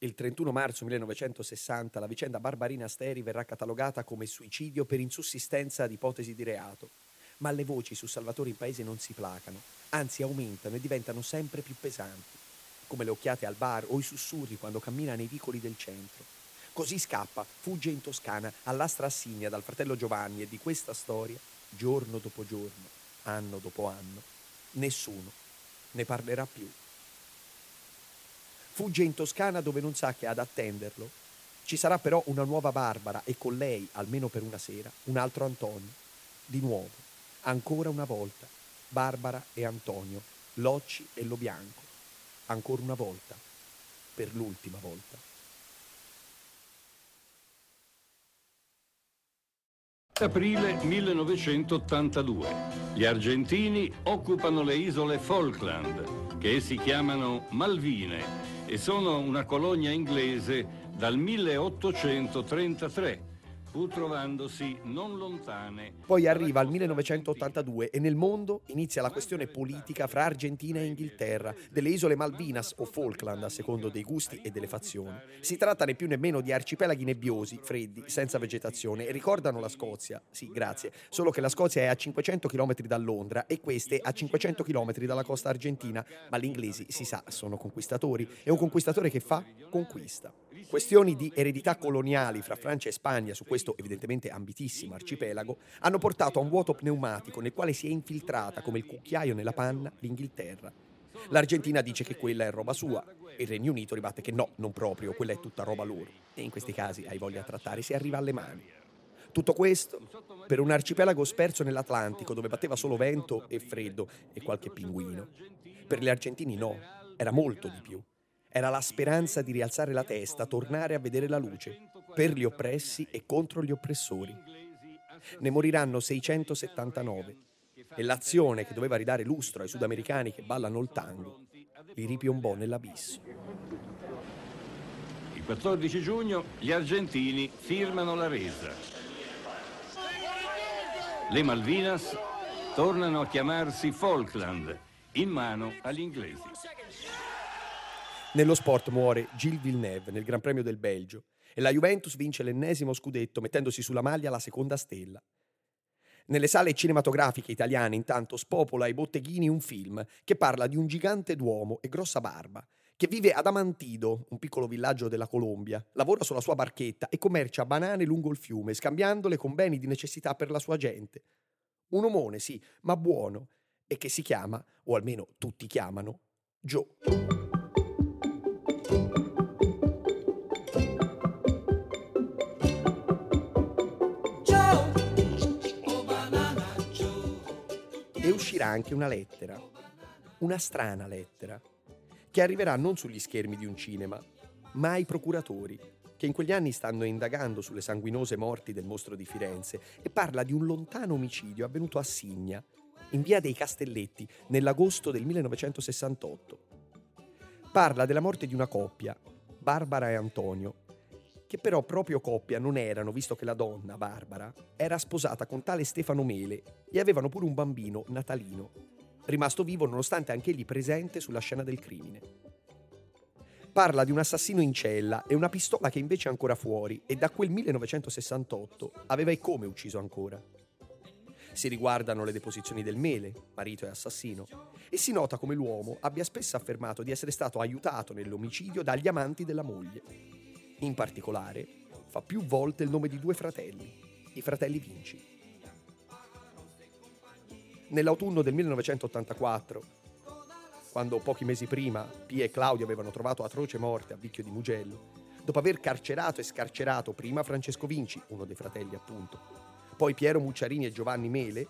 Il 31 marzo 1960 la vicenda Barbarina Steri verrà catalogata come suicidio per insussistenza di ipotesi di reato. Ma le voci su Salvatore in paese non si placano, anzi aumentano e diventano sempre più pesanti, come le occhiate al bar o i sussurri quando cammina nei vicoli del centro. Così scappa, fugge in Toscana, all'astra assigna dal fratello Giovanni e di questa storia, giorno dopo giorno, anno dopo anno, nessuno ne parlerà più. Fugge in Toscana dove non sa che ad attenderlo. Ci sarà però una nuova Barbara e con lei, almeno per una sera, un altro Antonio. Di nuovo, ancora una volta, Barbara e Antonio, Locci e Lo Bianco. Ancora una volta, per l'ultima volta. Aprile 1982. Gli argentini occupano le isole Falkland, che si chiamano Malvine e sono una colonia inglese dal 1833 pur trovandosi non lontane. Poi arriva il 1982 e nel mondo inizia la questione politica fra Argentina e Inghilterra, delle isole Malvinas o Falkland a secondo dei gusti e delle fazioni. Si tratta né più nemmeno di arcipelaghi nebbiosi, freddi, senza vegetazione e ricordano la Scozia. Sì, grazie, solo che la Scozia è a 500 km da Londra e queste a 500 km dalla costa argentina, ma gli inglesi, si sa, sono conquistatori e un conquistatore che fa? Conquista. Questioni di eredità coloniali fra Francia e Spagna su questo evidentemente ambitissimo arcipelago hanno portato a un vuoto pneumatico nel quale si è infiltrata come il cucchiaio nella panna l'Inghilterra. L'Argentina dice che quella è roba sua, il Regno Unito ribatte che no, non proprio, quella è tutta roba loro. E in questi casi hai voglia a trattare, si arriva alle mani. Tutto questo per un arcipelago sperso nell'Atlantico dove batteva solo vento e freddo e qualche pinguino. Per gli argentini no, era molto di più. Era la speranza di rialzare la testa, tornare a vedere la luce, per gli oppressi e contro gli oppressori. Ne moriranno 679 e l'azione che doveva ridare lustro ai sudamericani che ballano il tango li ripiombò nell'abisso. Il 14 giugno gli argentini firmano la resa. Le Malvinas tornano a chiamarsi Falkland, in mano agli inglesi. Nello sport muore Gilles Villeneuve nel Gran Premio del Belgio e la Juventus vince l'ennesimo scudetto mettendosi sulla maglia la seconda stella. Nelle sale cinematografiche italiane intanto spopola ai botteghini un film che parla di un gigante d'uomo e grossa barba che vive ad Amantido, un piccolo villaggio della Colombia, lavora sulla sua barchetta e commercia banane lungo il fiume, scambiandole con beni di necessità per la sua gente. Un omone, sì, ma buono, e che si chiama, o almeno tutti chiamano, Joe. Uscirà anche una lettera, una strana lettera, che arriverà non sugli schermi di un cinema, ma ai procuratori, che in quegli anni stanno indagando sulle sanguinose morti del mostro di Firenze e parla di un lontano omicidio avvenuto a Signa, in via dei Castelletti, nell'agosto del 1968. Parla della morte di una coppia, Barbara e Antonio, che però proprio coppia non erano, visto che la donna, Barbara, era sposata con tale Stefano Mele e avevano pure un bambino, Natalino, rimasto vivo nonostante anch'egli presente sulla scena del crimine. Parla di un assassino in cella e una pistola che invece è ancora fuori e da quel 1968 aveva e come ucciso ancora. Si riguardano le deposizioni del Mele, marito e assassino, e si nota come l'uomo abbia spesso affermato di essere stato aiutato nell'omicidio dagli amanti della moglie in particolare, fa più volte il nome di due fratelli, i fratelli Vinci. Nell'autunno del 1984, quando pochi mesi prima Pia e Claudio avevano trovato atroce morte a Vicchio di Mugello, dopo aver carcerato e scarcerato prima Francesco Vinci, uno dei fratelli appunto, poi Piero Mucciarini e Giovanni Mele,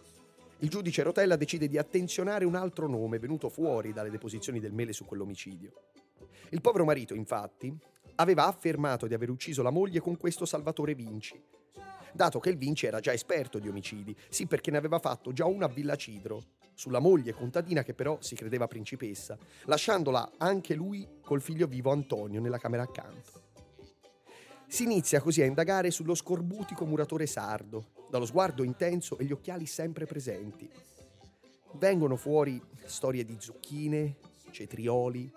il giudice Rotella decide di attenzionare un altro nome venuto fuori dalle deposizioni del Mele su quell'omicidio. Il povero marito, infatti, aveva affermato di aver ucciso la moglie con questo Salvatore Vinci, dato che il Vinci era già esperto di omicidi, sì perché ne aveva fatto già una a Villa Cidro, sulla moglie contadina che però si credeva principessa, lasciandola anche lui col figlio vivo Antonio nella camera accanto. Si inizia così a indagare sullo scorbutico muratore sardo, dallo sguardo intenso e gli occhiali sempre presenti. Vengono fuori storie di zucchine, cetrioli,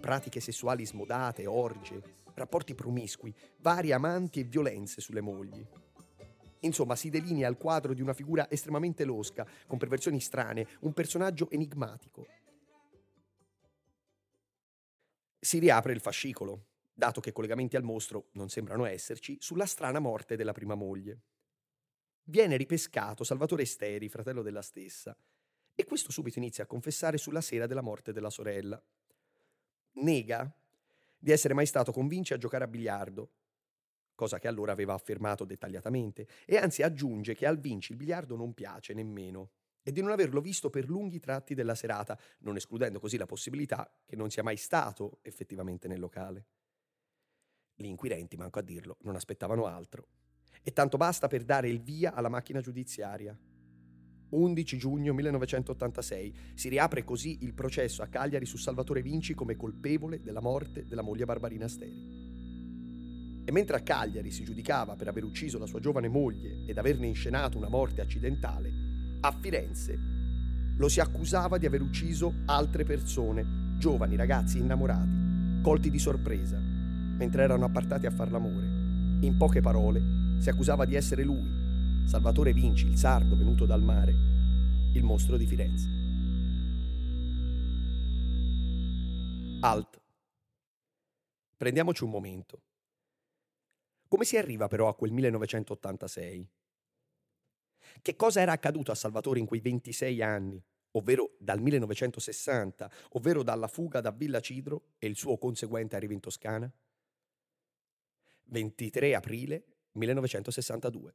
pratiche sessuali smodate, orge, rapporti promiscui, vari amanti e violenze sulle mogli. Insomma, si delinea il quadro di una figura estremamente losca, con perversioni strane, un personaggio enigmatico. Si riapre il fascicolo, dato che collegamenti al mostro non sembrano esserci, sulla strana morte della prima moglie. Viene ripescato Salvatore Steri, fratello della stessa, e questo subito inizia a confessare sulla sera della morte della sorella. Nega di essere mai stato con Vinci a giocare a biliardo, cosa che allora aveva affermato dettagliatamente, e anzi aggiunge che al Vinci il biliardo non piace nemmeno e di non averlo visto per lunghi tratti della serata, non escludendo così la possibilità che non sia mai stato effettivamente nel locale. Gli inquirenti, manco a dirlo, non aspettavano altro. E tanto basta per dare il via alla macchina giudiziaria. 11 giugno 1986 si riapre così il processo a Cagliari su Salvatore Vinci come colpevole della morte della moglie Barbarina Steri. E mentre a Cagliari si giudicava per aver ucciso la sua giovane moglie ed averne inscenato una morte accidentale, a Firenze lo si accusava di aver ucciso altre persone, giovani ragazzi innamorati, colti di sorpresa, mentre erano appartati a far l'amore. In poche parole, si accusava di essere lui, Salvatore Vinci, il sardo venuto dal mare, il mostro di Firenze. Alt. Prendiamoci un momento. Come si arriva però a quel 1986? Che cosa era accaduto a Salvatore in quei 26 anni, ovvero dal 1960, ovvero dalla fuga da Villa Cidro e il suo conseguente arrivo in Toscana? 23 aprile 1962.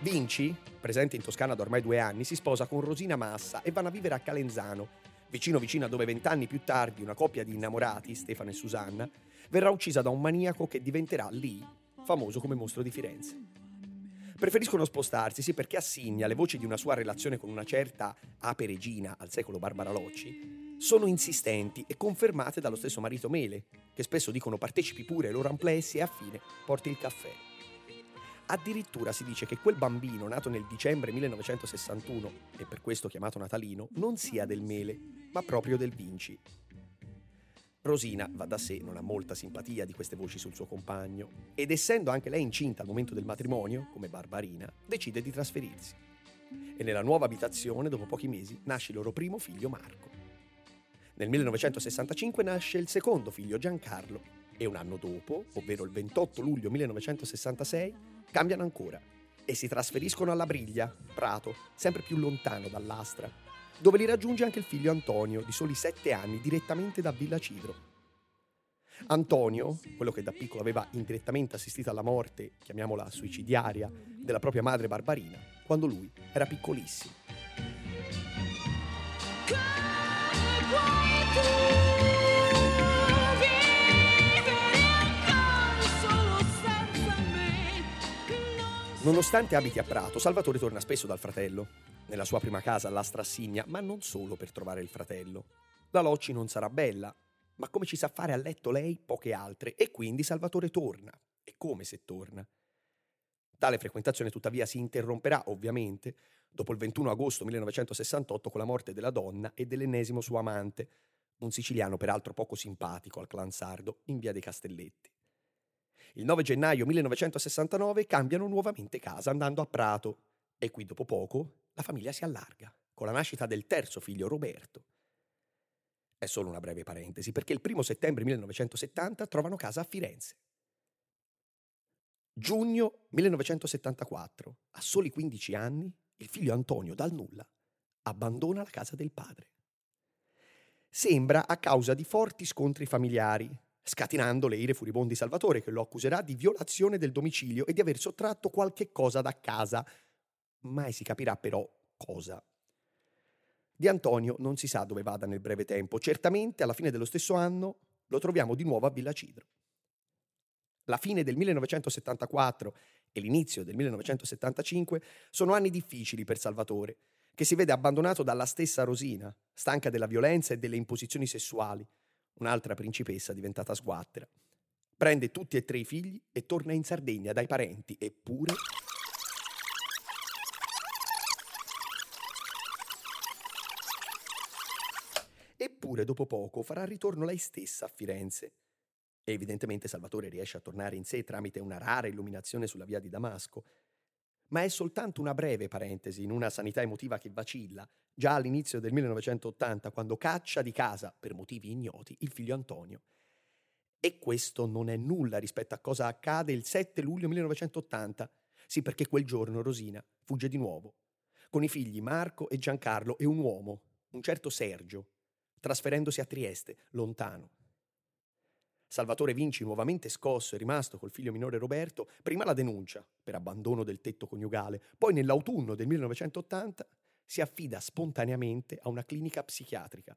Vinci, presente in Toscana da ormai due anni, si sposa con Rosina Massa e vanno a vivere a Calenzano, vicino vicino a dove vent'anni più tardi una coppia di innamorati, Stefano e Susanna, verrà uccisa da un maniaco che diventerà lì famoso come mostro di Firenze. Preferiscono spostarsi, sì, perché assigna le voci di una sua relazione con una certa ape regina al secolo Barbara Locci sono insistenti e confermate dallo stesso marito Mele, che spesso dicono partecipi pure ai loro amplessi e a fine porti il caffè. Addirittura si dice che quel bambino nato nel dicembre 1961, e per questo chiamato Natalino, non sia del Mele, ma proprio del Vinci. Rosina, va da sé, non ha molta simpatia di queste voci sul suo compagno ed essendo anche lei incinta al momento del matrimonio, come Barbarina, decide di trasferirsi. E nella nuova abitazione, dopo pochi mesi, nasce il loro primo figlio Marco. Nel 1965 nasce il secondo figlio Giancarlo e un anno dopo, ovvero il 28 luglio 1966, cambiano ancora e si trasferiscono alla Briglia, Prato, sempre più lontano dall'Astra, dove li raggiunge anche il figlio Antonio, di soli sette anni, direttamente da Villa Cidro. Antonio, quello che da piccolo aveva indirettamente assistito alla morte, chiamiamola suicidiaria, della propria madre Barbarina, quando lui era piccolissimo. Nonostante abiti a Prato, Salvatore torna spesso dal fratello, nella sua prima casa alla Strassigna, ma non solo per trovare il fratello. La Locci non sarà bella, ma come ci sa fare a letto lei, poche altre, e quindi Salvatore torna. E come se torna? Tale frequentazione tuttavia si interromperà, ovviamente, dopo il 21 agosto 1968 con la morte della donna e dell'ennesimo suo amante, un siciliano peraltro poco simpatico al clan sardo, in via dei Castelletti. Il 9 gennaio 1969 cambiano nuovamente casa andando a Prato e qui dopo poco la famiglia si allarga con la nascita del terzo figlio Roberto. È solo una breve parentesi perché il 1 settembre 1970 trovano casa a Firenze. Giugno 1974, a soli 15 anni, il figlio Antonio dal nulla abbandona la casa del padre. Sembra a causa di forti scontri familiari, scatenando le ire furibondi Salvatore che lo accuserà di violazione del domicilio e di aver sottratto qualche cosa da casa. Mai si capirà però cosa. Di Antonio non si sa dove vada nel breve tempo. Certamente alla fine dello stesso anno lo troviamo di nuovo a Villa Cidro. La fine del 1974 e l'inizio del 1975 sono anni difficili per Salvatore, che si vede abbandonato dalla stessa Rosina, stanca della violenza e delle imposizioni sessuali, un'altra principessa diventata sguattera. Prende tutti e tre i figli e torna in Sardegna dai parenti, eppure... Eppure, dopo poco, farà ritorno lei stessa a Firenze. E evidentemente Salvatore riesce a tornare in sé tramite una rara illuminazione sulla via di Damasco. Ma è soltanto una breve parentesi in una sanità emotiva che vacilla, già all'inizio del 1980, quando caccia di casa, per motivi ignoti, il figlio Antonio. E questo non è nulla rispetto a cosa accade il 7 luglio 1980. Sì, perché quel giorno Rosina fugge di nuovo, con i figli Marco e Giancarlo e un uomo, un certo Sergio, trasferendosi a Trieste, lontano. Salvatore Vinci, nuovamente scosso e rimasto col figlio minore Roberto, prima la denuncia per abbandono del tetto coniugale, poi nell'autunno del 1980 si affida spontaneamente a una clinica psichiatrica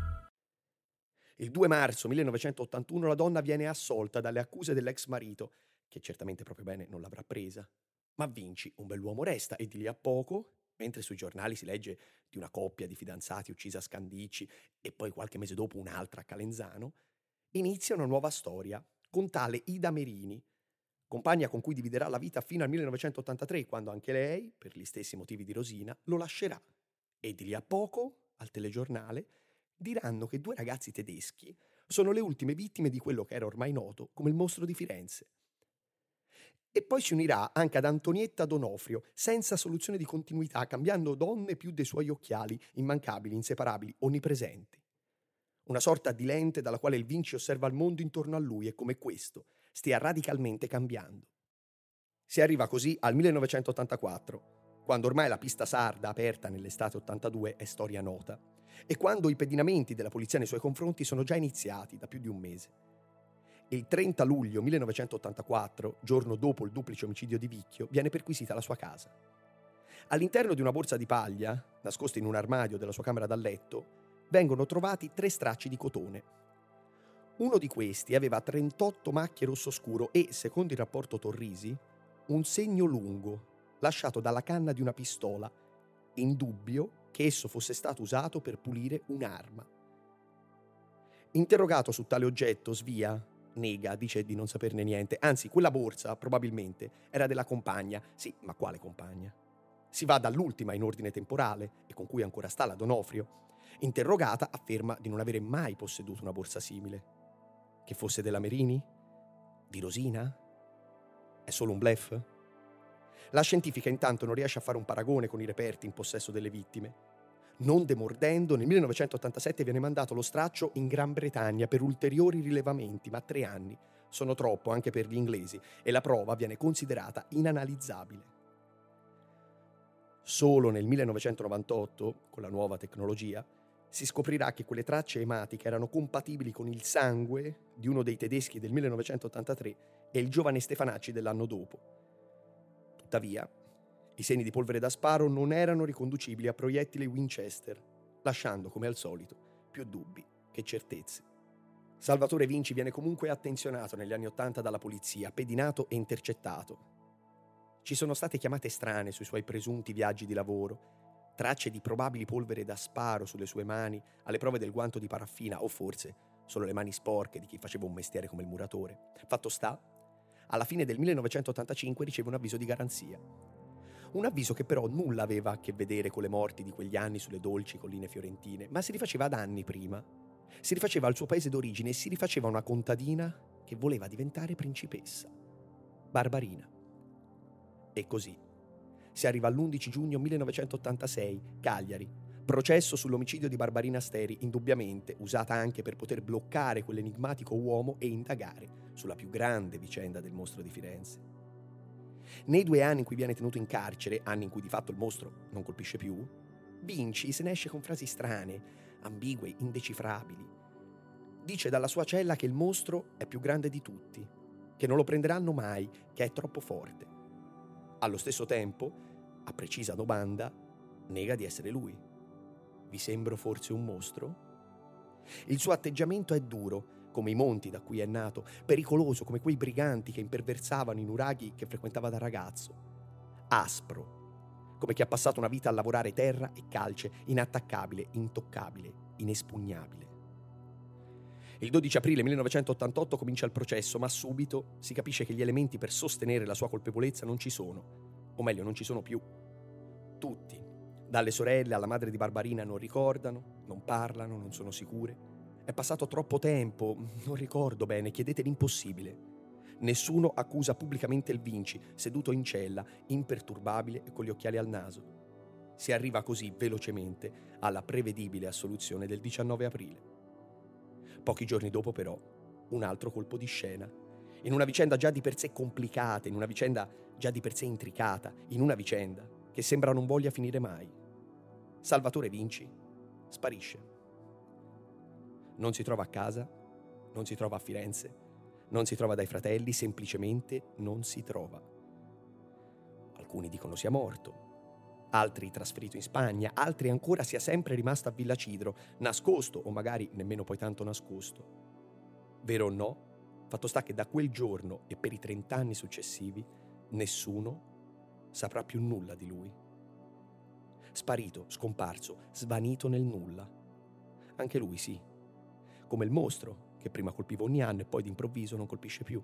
Il 2 marzo 1981 la donna viene assolta dalle accuse dell'ex marito, che certamente proprio bene non l'avrà presa. Ma Vinci, un bell'uomo resta e di lì a poco, mentre sui giornali si legge di una coppia di fidanzati uccisa a Scandicci e poi qualche mese dopo un'altra a Calenzano, inizia una nuova storia con tale Ida Merini, compagna con cui dividerà la vita fino al 1983, quando anche lei, per gli stessi motivi di Rosina, lo lascerà. E di lì a poco, al telegiornale, diranno che due ragazzi tedeschi sono le ultime vittime di quello che era ormai noto come il mostro di Firenze. E poi si unirà anche ad Antonietta Donofrio, senza soluzione di continuità, cambiando donne più dei suoi occhiali, immancabili, inseparabili, onnipresenti. Una sorta di lente dalla quale il Vinci osserva il mondo intorno a lui e come questo stia radicalmente cambiando. Si arriva così al 1984, quando ormai la pista sarda aperta nell'estate 82 è storia nota e quando i pedinamenti della polizia nei suoi confronti sono già iniziati da più di un mese. Il 30 luglio 1984, giorno dopo il duplice omicidio di Vicchio, viene perquisita la sua casa. All'interno di una borsa di paglia, nascosta in un armadio della sua camera da letto, vengono trovati tre stracci di cotone. Uno di questi aveva 38 macchie rosso scuro e, secondo il rapporto Torrisi, un segno lungo, lasciato dalla canna di una pistola, in dubbio che esso fosse stato usato per pulire un'arma. Interrogato su tale oggetto, Svia nega, dice di non saperne niente, anzi quella borsa probabilmente era della compagna, sì, ma quale compagna? Si va dall'ultima in ordine temporale e con cui ancora sta la Donofrio. Interrogata afferma di non avere mai posseduto una borsa simile. Che fosse della Merini? Di Rosina? È solo un blef? La scientifica intanto non riesce a fare un paragone con i reperti in possesso delle vittime. Non demordendo, nel 1987 viene mandato lo straccio in Gran Bretagna per ulteriori rilevamenti, ma tre anni sono troppo anche per gli inglesi e la prova viene considerata inanalizzabile. Solo nel 1998, con la nuova tecnologia, si scoprirà che quelle tracce ematiche erano compatibili con il sangue di uno dei tedeschi del 1983 e il giovane Stefanacci dell'anno dopo. Tuttavia, i segni di polvere da sparo non erano riconducibili a proiettili Winchester, lasciando, come al solito, più dubbi che certezze. Salvatore Vinci viene comunque attenzionato negli anni Ottanta dalla polizia, pedinato e intercettato. Ci sono state chiamate strane sui suoi presunti viaggi di lavoro, tracce di probabili polvere da sparo sulle sue mani, alle prove del guanto di paraffina o forse solo le mani sporche di chi faceva un mestiere come il muratore. Fatto sta alla fine del 1985 riceve un avviso di garanzia. Un avviso che però nulla aveva a che vedere con le morti di quegli anni sulle dolci colline fiorentine, ma si rifaceva ad anni prima. Si rifaceva al suo paese d'origine e si rifaceva a una contadina che voleva diventare principessa. Barbarina. E così. Si arriva all'11 giugno 1986, Cagliari, processo sull'omicidio di Barbarina Steri, indubbiamente usata anche per poter bloccare quell'enigmatico uomo e indagare sulla più grande vicenda del mostro di Firenze. Nei due anni in cui viene tenuto in carcere, anni in cui di fatto il mostro non colpisce più, Vinci se ne esce con frasi strane, ambigue, indecifrabili. Dice dalla sua cella che il mostro è più grande di tutti, che non lo prenderanno mai, che è troppo forte. Allo stesso tempo, a precisa domanda, nega di essere lui. Vi sembro forse un mostro? Il suo atteggiamento è duro, come i monti da cui è nato, pericoloso come quei briganti che imperversavano in uraghi che frequentava da ragazzo, aspro, come chi ha passato una vita a lavorare terra e calce, inattaccabile, intoccabile, inespugnabile. Il 12 aprile 1988 comincia il processo, ma subito si capisce che gli elementi per sostenere la sua colpevolezza non ci sono, o meglio non ci sono più. Tutti, dalle sorelle alla madre di Barbarina, non ricordano, non parlano, non sono sicure. È passato troppo tempo, non ricordo bene, chiedete l'impossibile. Nessuno accusa pubblicamente il Vinci, seduto in cella, imperturbabile e con gli occhiali al naso. Si arriva così velocemente alla prevedibile assoluzione del 19 aprile. Pochi giorni dopo, però, un altro colpo di scena. In una vicenda già di per sé complicata, in una vicenda già di per sé intricata, in una vicenda che sembra non voglia finire mai. Salvatore Vinci sparisce. Non si trova a casa, non si trova a Firenze, non si trova dai fratelli, semplicemente non si trova. Alcuni dicono sia morto, altri trasferito in Spagna, altri ancora sia sempre rimasto a Villa Cidro, nascosto o magari nemmeno poi tanto nascosto. Vero o no, fatto sta che da quel giorno e per i trent'anni successivi nessuno saprà più nulla di lui. Sparito, scomparso, svanito nel nulla. Anche lui sì, come il mostro che prima colpiva ogni anno e poi d'improvviso non colpisce più,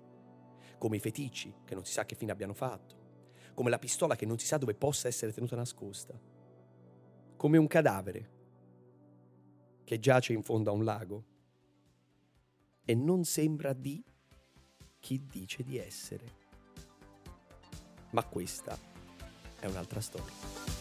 come i feticci che non si sa che fine abbiano fatto, come la pistola che non si sa dove possa essere tenuta nascosta, come un cadavere che giace in fondo a un lago e non sembra di chi dice di essere. Ma questa è un'altra storia.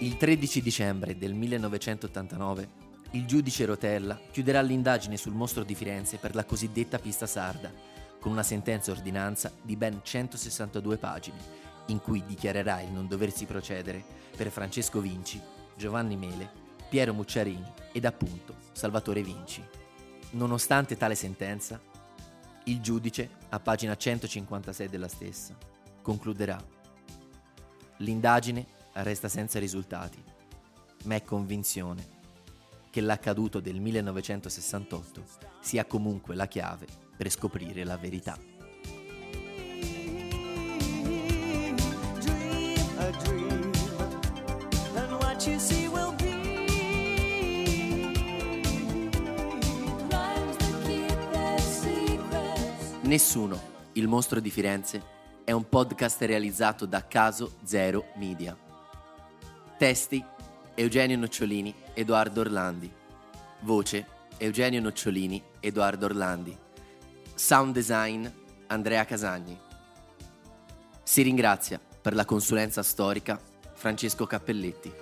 Il 13 dicembre del 1989 il giudice Rotella chiuderà l'indagine sul mostro di Firenze per la cosiddetta pista sarda, con una sentenza ordinanza di ben 162 pagine, in cui dichiarerà il non doversi procedere per Francesco Vinci, Giovanni Mele, Piero Mucciarini ed appunto Salvatore Vinci. Nonostante tale sentenza, il giudice, a pagina 156 della stessa, concluderà L'indagine resta senza risultati, ma è convinzione che l'accaduto del 1968 sia comunque la chiave per scoprire la verità. Nessuno, il mostro di Firenze, è un podcast realizzato da Caso Zero Media. Testi Eugenio Nocciolini, Edoardo Orlandi. Voce Eugenio Nocciolini, Edoardo Orlandi. Sound design Andrea Casagni. Si ringrazia per la consulenza storica Francesco Cappelletti.